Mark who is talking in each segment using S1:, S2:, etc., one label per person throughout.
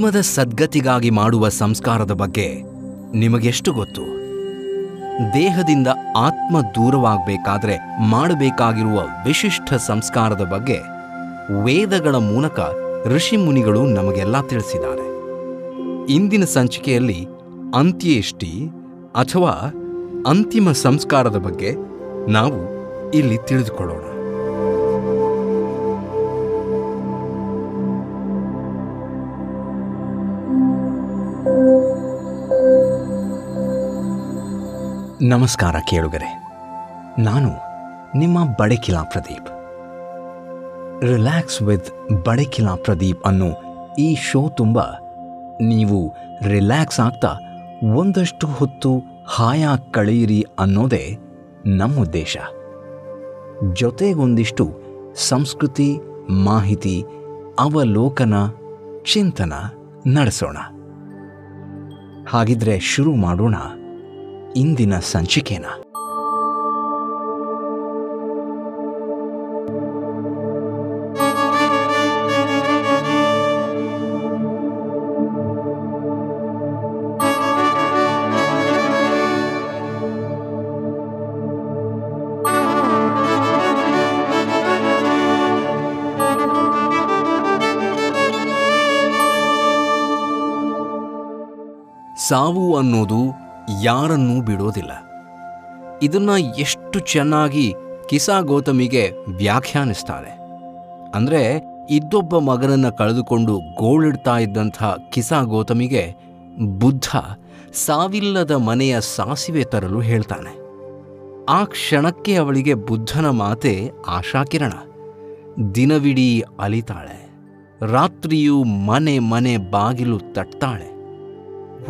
S1: ಆತ್ಮದ ಸದ್ಗತಿಗಾಗಿ ಮಾಡುವ ಸಂಸ್ಕಾರದ ಬಗ್ಗೆ ನಿಮಗೆಷ್ಟು ಗೊತ್ತು? ದೇಹದಿಂದ ಆತ್ಮ ದೂರವಾಗಬೇಕಾದ್ರೆ ಮಾಡಬೇಕಾಗಿರುವ ವಿಶಿಷ್ಟ ಸಂಸ್ಕಾರದ ಬಗ್ಗೆ ವೇದಗಳ ಮೂಲಕ ಋಷಿಮುನಿಗಳು ನಮಗೆಲ್ಲ ತಿಳಿಸಿದ್ದಾರೆ. ಇಂದಿನ ಸಂಚಿಕೆಯಲ್ಲಿ ಅಂತ್ಯೇಷ್ಟಿ ಅಥವಾ ಅಂತಿಮ ಸಂಸ್ಕಾರದ ಬಗ್ಗೆ ನಾವು ಇಲ್ಲಿ ತಿಳಿದುಕೊಳ್ಳೋಣ. ನಮಸ್ಕಾರ ಕೇಳುಗರೆ. ನಾನು ನಿಮ್ಮ ಬಡಕಿಲಾ ಪ್ರದೀಪ್. ರಿಲ್ಯಾಕ್ಸ್ ವಿತ್ ಬಡಕಿಲಾ ಪ್ರದೀಪ್ ಅನ್ನೋ ಈ ಶೋ ತುಂಬ ನೀವು ರಿಲ್ಯಾಕ್ಸ್ ಆಗ್ತಾ ಒಂದಷ್ಟು ಹೊತ್ತು ಹಾಯಾಗಿ ಕಳೆಯಿರಿ ಅನ್ನೋದೇ ನಮ್ಮ ಉದ್ದೇಶ. ಜೊತೆಗೊಂದಿಷ್ಟು ಸಂಸ್ಕೃತಿ, ಮಾಹಿತಿ, ಅವಲೋಕನ, ಚಿಂತನ ನಡೆಸೋಣ. ಹಾಗಿದ್ರೆ ಶುರು ಮಾಡೋಣ. ಇಂದಿನ ಸಂಚಿಕೆನ. ಸಾವು ಅನ್ನೋದು ಯಾರನ್ನೂ ಬಿಡೋದಿಲ್ಲ. ಇದನ್ನು ಎಷ್ಟು ಚೆನ್ನಾಗಿ ಕಿಸಾ ಗೌತಮಿಗೆ ವ್ಯಾಖ್ಯಾನಿಸ್ತಾರೆ. ಅಂದರೆ ಇದ್ದೊಬ್ಬ ಮಗನನ್ನು ಕಳೆದುಕೊಂಡು ಗೋಳಿಡ್ತಾ ಇದ್ದಂಥ ಕಿಸಾ ಗೌತಮಿಗೆ ಬುದ್ಧ ಸಾವಿಲ್ಲದ ಮನೆಯ ಸಾಸಿವೆ ತರಲು ಹೇಳ್ತಾನೆ. ಆ ಕ್ಷಣಕ್ಕೆ ಅವಳಿಗೆ ಬುದ್ಧನ ಮಾತೆ ಆಶಾಕಿರಣ. ದಿನವಿಡೀ ಅಲಿತಾಳೆ. ರಾತ್ರಿಯೂ ಮನೆ ಮನೆ ಬಾಗಿಲು ತಟ್ತಾಳೆ.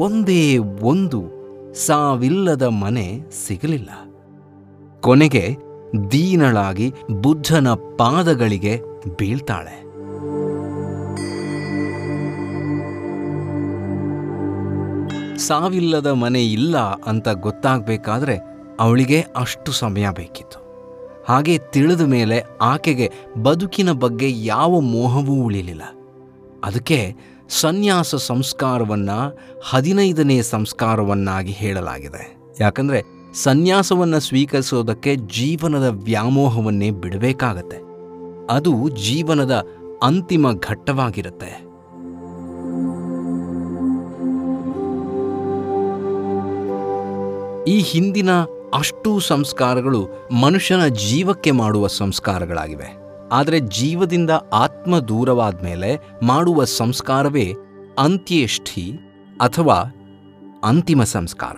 S1: ಒಂದೇ ಒಂದು ಸಾವಿಲ್ಲದ ಮನೆ ಸಿಗಲಿಲ್ಲ. ಕೊನೆಗೆ ದೀನಳಾಗಿ ಬುದ್ಧನ ಪಾದಗಳಿಗೆ ಬೀಳ್ತಾಳೆ. ಸಾವಿಲ್ಲದ ಮನೆ ಇಲ್ಲ ಅಂತ ಗೊತ್ತಾಗಬೇಕಾದ್ರೆ ಅವಳಿಗೆ ಅಷ್ಟು ಸಮಯ ಬೇಕಿತ್ತು. ಹಾಗೆ ತಿಳಿದ ಮೇಲೆ ಆಕೆಗೆ ಬದುಕಿನ ಬಗ್ಗೆ ಯಾವ ಮೋಹವೂ ಉಳಿಲಿಲ್ಲ. ಅದಕ್ಕೆ ಸನ್ಯಾಸ ಸಂಸ್ಕಾರವನ್ನು ಹದಿನೈದನೇ ಸಂಸ್ಕಾರವನ್ನಾಗಿ ಹೇಳಲಾಗಿದೆ. ಯಾಕಂದರೆ ಸನ್ಯಾಸವನ್ನು ಸ್ವೀಕರಿಸೋದಕ್ಕೆ ಜೀವನದ ವ್ಯಾಮೋಹವನ್ನೇ ಬಿಡಬೇಕಾಗತ್ತೆ. ಅದು ಜೀವನದ ಅಂತಿಮ ಘಟ್ಟವಾಗಿರುತ್ತೆ. ಈ ಹಿಂದಿನ ಅಷ್ಟೂ ಸಂಸ್ಕಾರಗಳು ಮನುಷ್ಯನ ಜೀವಕ್ಕೆ ಮಾಡುವ ಸಂಸ್ಕಾರಗಳಾಗಿವೆ. ಆದರೆ ಜೀವದಿಂದ ಆತ್ಮ ದೂರವಾದ ಮೇಲೆ ಮಾಡುವ ಸಂಸ್ಕಾರವೇ ಅಂತ್ಯೇಷ್ಠಿ ಅಥವಾ ಅಂತಿಮ ಸಂಸ್ಕಾರ.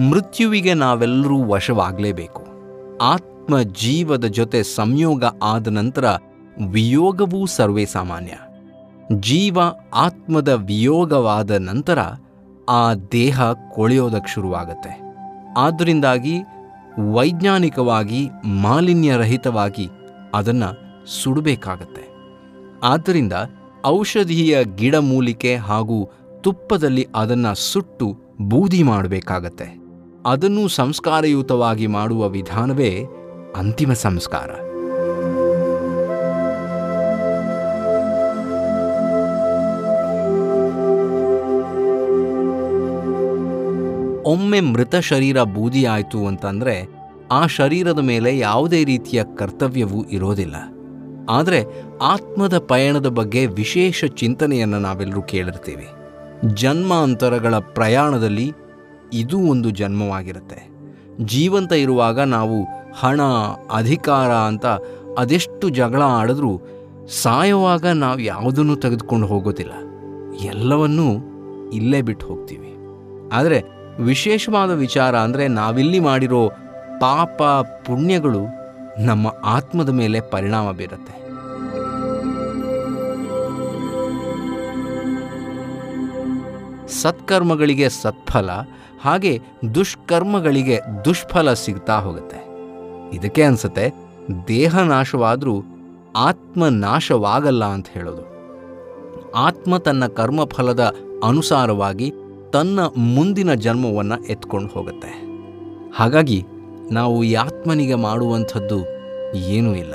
S1: ಮೃತ್ಯುವಿಗೆ ನಾವೆಲ್ಲರೂ ವಶವಾಗಲೇಬೇಕು. ಆತ್ಮ ಜೀವದ ಜೊತೆ ಸಂಯೋಗ ಆದ ನಂತರ ವಿಯೋಗವೂ ಸರ್ವೇ ಸಾಮಾನ್ಯ. ಜೀವ ಆತ್ಮದ ವಿಯೋಗವಾದ ನಂತರ ಆ ದೇಹ ಕೊಳೆಯೋದಕ್ಕೆ ಶುರುವಾಗತ್ತೆ. ಆದ್ದರಿಂದಾಗಿ ವೈಜ್ಞಾನಿಕವಾಗಿ ಮಾಲಿನ್ಯರಹಿತವಾಗಿ ಅದನ್ನು ಸುಡಬೇಕಾಗತ್ತೆ. ಆದ್ದರಿಂದ ಔಷಧೀಯ ಗಿಡಮೂಲಿಕೆ ಹಾಗೂ ತುಪ್ಪದಲ್ಲಿ ಅದನ್ನು ಸುಟ್ಟು ಬೂದಿ ಮಾಡಬೇಕಾಗತ್ತೆ. ಅದನ್ನು ಸಂಸ್ಕಾರಯುತವಾಗಿ ಮಾಡುವ ವಿಧಾನವೇ ಅಂತಿಮ ಸಂಸ್ಕಾರ. ಒಮ್ಮೆ ಮೃತ ಶರೀರ ಬೂದಿಯಾಯಿತು ಅಂತಂದರೆ ಆ ಶರೀರದ ಮೇಲೆ ಯಾವುದೇ ರೀತಿಯ ಕರ್ತವ್ಯವೂ ಇರೋದಿಲ್ಲ. ಆದರೆ ಆತ್ಮದ ಪಯಣದ ಬಗ್ಗೆ ವಿಶೇಷ ಚಿಂತನೆಯನ್ನು ನಾವೆಲ್ಲರೂ ಕೇಳಿರ್ತೀವಿ. ಜನ್ಮಾಂತರಗಳ ಪ್ರಯಾಣದಲ್ಲಿ ಇದು ಒಂದು ಜನ್ಮವಾಗಿರುತ್ತೆ. ಜೀವಂತ ಇರುವಾಗ ನಾವು ಹಣ, ಅಧಿಕಾರ ಅಂತ ಅದೆಷ್ಟು ಜಗಳ ಆಡಿದ್ರೂ ಸಾಯುವಾಗ ನಾವು ಯಾವುದನ್ನು ತೆಗೆದುಕೊಂಡು ಹೋಗೋದಿಲ್ಲ. ಎಲ್ಲವನ್ನೂ ಇಲ್ಲೇ ಬಿಟ್ಟು ಹೋಗ್ತೀವಿ. ಆದರೆ ವಿಶೇಷವಾದ ವಿಚಾರ ಅಂದರೆ ನಾವಿಲ್ಲಿ ಮಾಡಿರೋ ಪಾಪ ಪುಣ್ಯಗಳು ನಮ್ಮ ಆತ್ಮದ ಮೇಲೆ ಪರಿಣಾಮ ಬೀರುತ್ತೆ. ಸತ್ಕರ್ಮಗಳಿಗೆ ಸತ್ಫಲ, ಹಾಗೆ ದುಷ್ಕರ್ಮಗಳಿಗೆ ದುಷ್ಫಲ ಸಿಗ್ತಾ ಹೋಗುತ್ತೆ. ಇದಕ್ಕೆ ಅನ್ಸುತ್ತೆ, ದೇಹ ನಾಶವಾದರೂ ಆತ್ಮ ನಾಶವಾಗಲ್ಲ ಅಂತ ಹೇಳೋದು. ಆತ್ಮ ತನ್ನ ಕರ್ಮಫಲದ ಅನುಸಾರವಾಗಿ ತನ್ನ ಮುಂದಿನ ಜನ್ಮವನ್ನು ಎತ್ಕೊಂಡು ಹೋಗುತ್ತೆ. ಹಾಗಾಗಿ ನಾವು ಈ ಆತ್ಮನಿಗೆ ಮಾಡುವಂಥದ್ದು ಏನೂ ಇಲ್ಲ.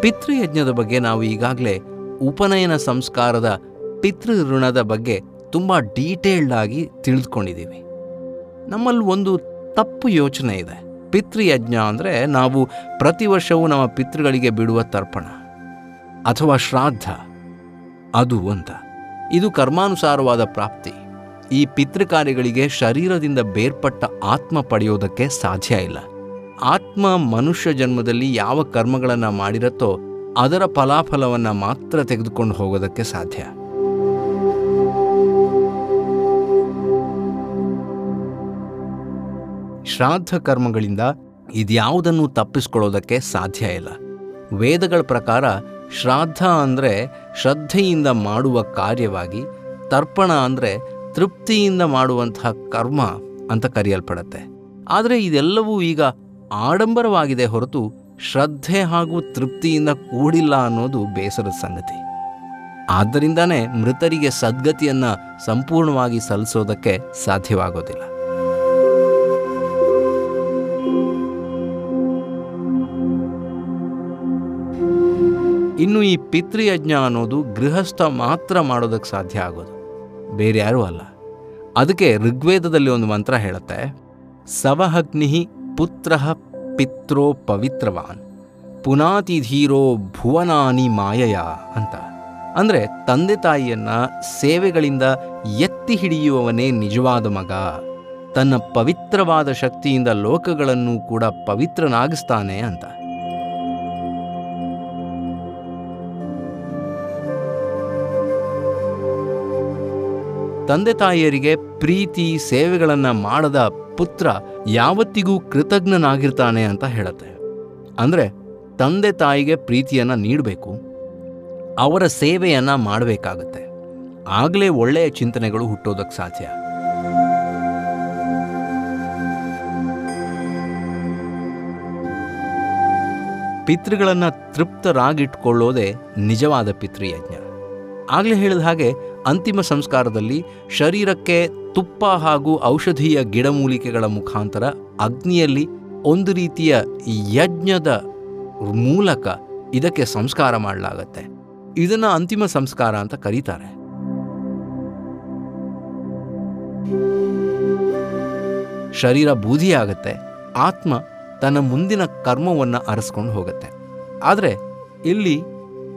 S1: ಪಿತೃಯಜ್ಞದ ಬಗ್ಗೆ ನಾವು ಈಗಾಗಲೇ ಉಪನಯನ ಸಂಸ್ಕಾರದ ಪಿತೃಋಣದ ಬಗ್ಗೆ ತುಂಬ ಡೀಟೇಲ್ಡ್ ಆಗಿ ತಿಳಿದುಕೊಂಡಿದ್ದೀವಿ. ನಮ್ಮಲ್ಲಿ ಒಂದು ತಪ್ಪು ಯೋಚನೆ ಇದೆ. ಪಿತೃಯಜ್ಞ ಅಂದರೆ ನಾವು ಪ್ರತಿ ವರ್ಷವೂ ನಮ್ಮ ಪಿತೃಗಳಿಗೆ ಬಿಡುವ ತರ್ಪಣ. ಅಥವಾ ಶ್ರಾದ್ದ ಅದು ಅಂತ. ಇದು ಕರ್ಮಾನುಸಾರವಾದ ಪ್ರಾಪ್ತಿ. ಈ ಪಿತೃಕಾರ್ಯಗಳಿಗೆ ಶರೀರದಿಂದ ಬೇರ್ಪಟ್ಟ ಆತ್ಮ ಪಡೆಯೋದಕ್ಕೆ ಸಾಧ್ಯ ಇಲ್ಲ. ಆತ್ಮ ಮನುಷ್ಯ ಜನ್ಮದಲ್ಲಿ ಯಾವ ಕರ್ಮಗಳನ್ನು ಮಾಡಿರತ್ತೋ ಅದರ ಫಲಾಫಲವನ್ನು ಮಾತ್ರ ತೆಗೆದುಕೊಂಡು ಹೋಗೋದಕ್ಕೆ ಸಾಧ್ಯ. ಶ್ರಾದ್ದ ಕರ್ಮಗಳಿಂದ ಇದ್ಯಾವುದನ್ನು ತಪ್ಪಿಸ್ಕೊಳ್ಳೋದಕ್ಕೆ ಸಾಧ್ಯ ಇಲ್ಲ. ವೇದಗಳ ಪ್ರಕಾರ ಶ್ರಾದ್ದ ಅಂದರೆ ಶ್ರದ್ಧೆಯಿಂದ ಮಾಡುವ ಕಾರ್ಯವಾಗಿ, ತರ್ಪಣ ಅಂದರೆ ತೃಪ್ತಿಯಿಂದ ಮಾಡುವಂತಹ ಕರ್ಮ ಅಂತ ಕರೆಯಲ್ಪಡುತ್ತೆ. ಆದರೆ ಇದೆಲ್ಲವೂ ಈಗ ಆಡಂಬರವಾಗಿದೆ ಹೊರತು ಶ್ರದ್ಧೆ ಹಾಗೂ ತೃಪ್ತಿಯಿಂದ ಕೂಡಿಲ್ಲ ಅನ್ನೋದು ಬೇಸರದ ಸಂಗತಿ. ಆದ್ದರಿಂದಾನೇ ಮೃತರಿಗೆ ಸದ್ಗತಿಯನ್ನು ಸಂಪೂರ್ಣವಾಗಿ ಸಲ್ಲಿಸೋದಕ್ಕೆ ಸಾಧ್ಯವಾಗೋದಿಲ್ಲ. ಇನ್ನು ಈ ಪಿತೃಯಜ್ಞ ಅನ್ನೋದು ಗೃಹಸ್ಥ ಮಾತ್ರ ಮಾಡೋದಕ್ಕೆ ಸಾಧ್ಯ ಆಗೋದು. ಬೇರೆ ಯಾರೂ ಅಲ್ಲ. ಅದಕ್ಕೆ ಋಗ್ವೇದದಲ್ಲಿ ಒಂದು ಮಂತ್ರ ಹೇಳುತ್ತೆ. ಸವಹಗ್ನಿ ಪುತ್ರ ಪಿತ್ರೋ ಪವಿತ್ರವಾನ್. ಪುನಾತಿಧೀರೋ ಭುವನಾನಿ ಮಾಯಯ ಅಂತ. ಅಂದರೆ ತಂದೆ ತಾಯಿಯನ್ನ ಸೇವೆಗಳಿಂದ ಎತ್ತಿ ಹಿಡಿಯುವವನೇ ನಿಜವಾದ ಮಗ. ತನ್ನ ಪವಿತ್ರವಾದ ಶಕ್ತಿಯಿಂದ ಲೋಕಗಳನ್ನು ಕೂಡ ಪವಿತ್ರನಾಗಿಸ್ತಾನೆ ಅಂತ. ತಂದೆ ತಾಯಿಯರಿಗೆ ಪ್ರೀತಿ ಸೇವೆಗಳನ್ನು ಮಾಡದ ಪುತ್ರ ಯಾವತ್ತಿಗೂ ಕೃತಜ್ಞನಾಗಿರ್ತಾನೆ ಅಂತ ಹೇಳುತ್ತೆ. ಅಂದರೆ ತಂದೆ ತಾಯಿಗೆ ಪ್ರೀತಿಯನ್ನು ನೀಡಬೇಕು, ಅವರ ಸೇವೆಯನ್ನು ಮಾಡಬೇಕಾಗತ್ತೆ. ಆಗಲೇ ಒಳ್ಳೆಯ ಚಿಂತನೆಗಳು ಹುಟ್ಟೋದಕ್ಕೆ ಸಾಧ್ಯ. ಪಿತೃಗಳನ್ನು ತೃಪ್ತರಾಗಿಟ್ಕೊಳ್ಳೋದೇ ನಿಜವಾದ ಪಿತೃಯಜ್ಞ. ಆಗಲೇ ಹೇಳಿದ ಹಾಗೆ ಅಂತಿಮ ಸಂಸ್ಕಾರದಲ್ಲಿ ಶರೀರಕ್ಕೆ ತುಪ್ಪ ಹಾಗೂ ಔಷಧೀಯ ಗಿಡಮೂಲಿಕೆಗಳ ಮುಖಾಂತರ ಅಗ್ನಿಯಲ್ಲಿ ಒಂದು ರೀತಿಯ ಯಜ್ಞದ ಮೂಲಕ ಇದಕ್ಕೆ ಸಂಸ್ಕಾರ ಮಾಡಲಾಗತ್ತೆ. ಇದನ್ನು ಅಂತಿಮ ಸಂಸ್ಕಾರ ಅಂತ ಕರೀತಾರೆ. ಶರೀರ ಬೂದಿಯಾಗತ್ತೆ ಆತ್ಮ ತನ್ನ ಮುಂದಿನ ಕರ್ಮವನ್ನು ಅರಸ್ಕೊಂಡು ಹೋಗುತ್ತೆ. ಆದರೆ ಇಲ್ಲಿ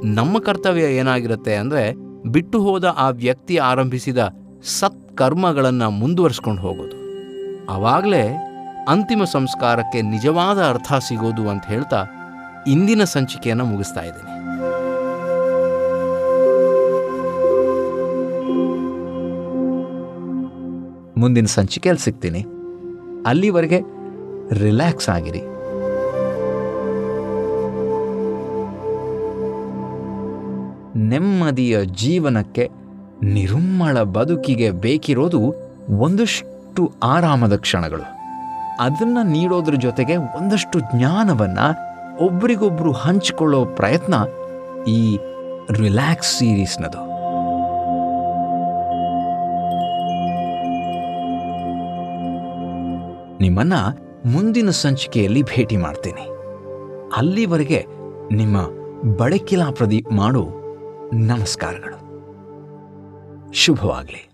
S1: ನಮ್ಮ ಕರ್ತವ್ಯ ಏನಾಗಿರುತ್ತೆ ಅಂದರೆ ಬಿಟ್ಟು ಹೋದ ಆ ವ್ಯಕ್ತಿ ಆರಂಭಿಸಿದ ಸತ್ಕರ್ಮಗಳನ್ನು ಮುಂದುವರಿಸ್ಕೊಂಡು ಹೋಗೋದು. ಆವಾಗಲೇ ಅಂತಿಮ ಸಂಸ್ಕಾರಕ್ಕೆ ನಿಜವಾದ ಅರ್ಥ ಸಿಗೋದು ಅಂತ ಹೇಳ್ತಾ ಇಂದಿನ ಸಂಚಿಕೆಯನ್ನು ಮುಗಿಸ್ತಾ ಇದ್ದೀನಿ. ಮುಂದಿನ ಸಂಚಿಕೆಯಲ್ಲಿ ಸಿಗ್ತೀನಿ. ಅಲ್ಲಿವರೆಗೆ ರಿಲ್ಯಾಕ್ಸ್ ಆಗಿರಿ. ನೆಮ್ಮದಿಯ ಜೀವನಕ್ಕೆ ನಿರುಮ್ಮಳ ಬದುಕಿಗೆ ಬೇಕಿರೋದು ಒಂದಷ್ಟು ಆರಾಮದ ಕ್ಷಣಗಳು. ಅದನ್ನು ನೀಡೋದ್ರ ಜೊತೆಗೆ ಒಂದಷ್ಟು ಜ್ಞಾನವನ್ನು ಒಬ್ರಿಗೊಬ್ರು ಹಂಚಿಕೊಳ್ಳೋ ಪ್ರಯತ್ನ ಈ ರಿಲ್ಯಾಕ್ಸ್ ಸೀರೀಸ್ನದು. ನಿಮ್ಮನ್ನ ಮುಂದಿನ ಸಂಚಿಕೆಯಲ್ಲಿ ಭೇಟಿ ಮಾಡ್ತೀನಿ. ಅಲ್ಲಿವರೆಗೆ ನಿಮ್ಮ ಬಡಕಿಲಾ ಪ್ರದೀಪ್ ಮಾಡು. ನಮಸ್ಕಾರಗಳು. ಶುಭವಾಗಲಿ.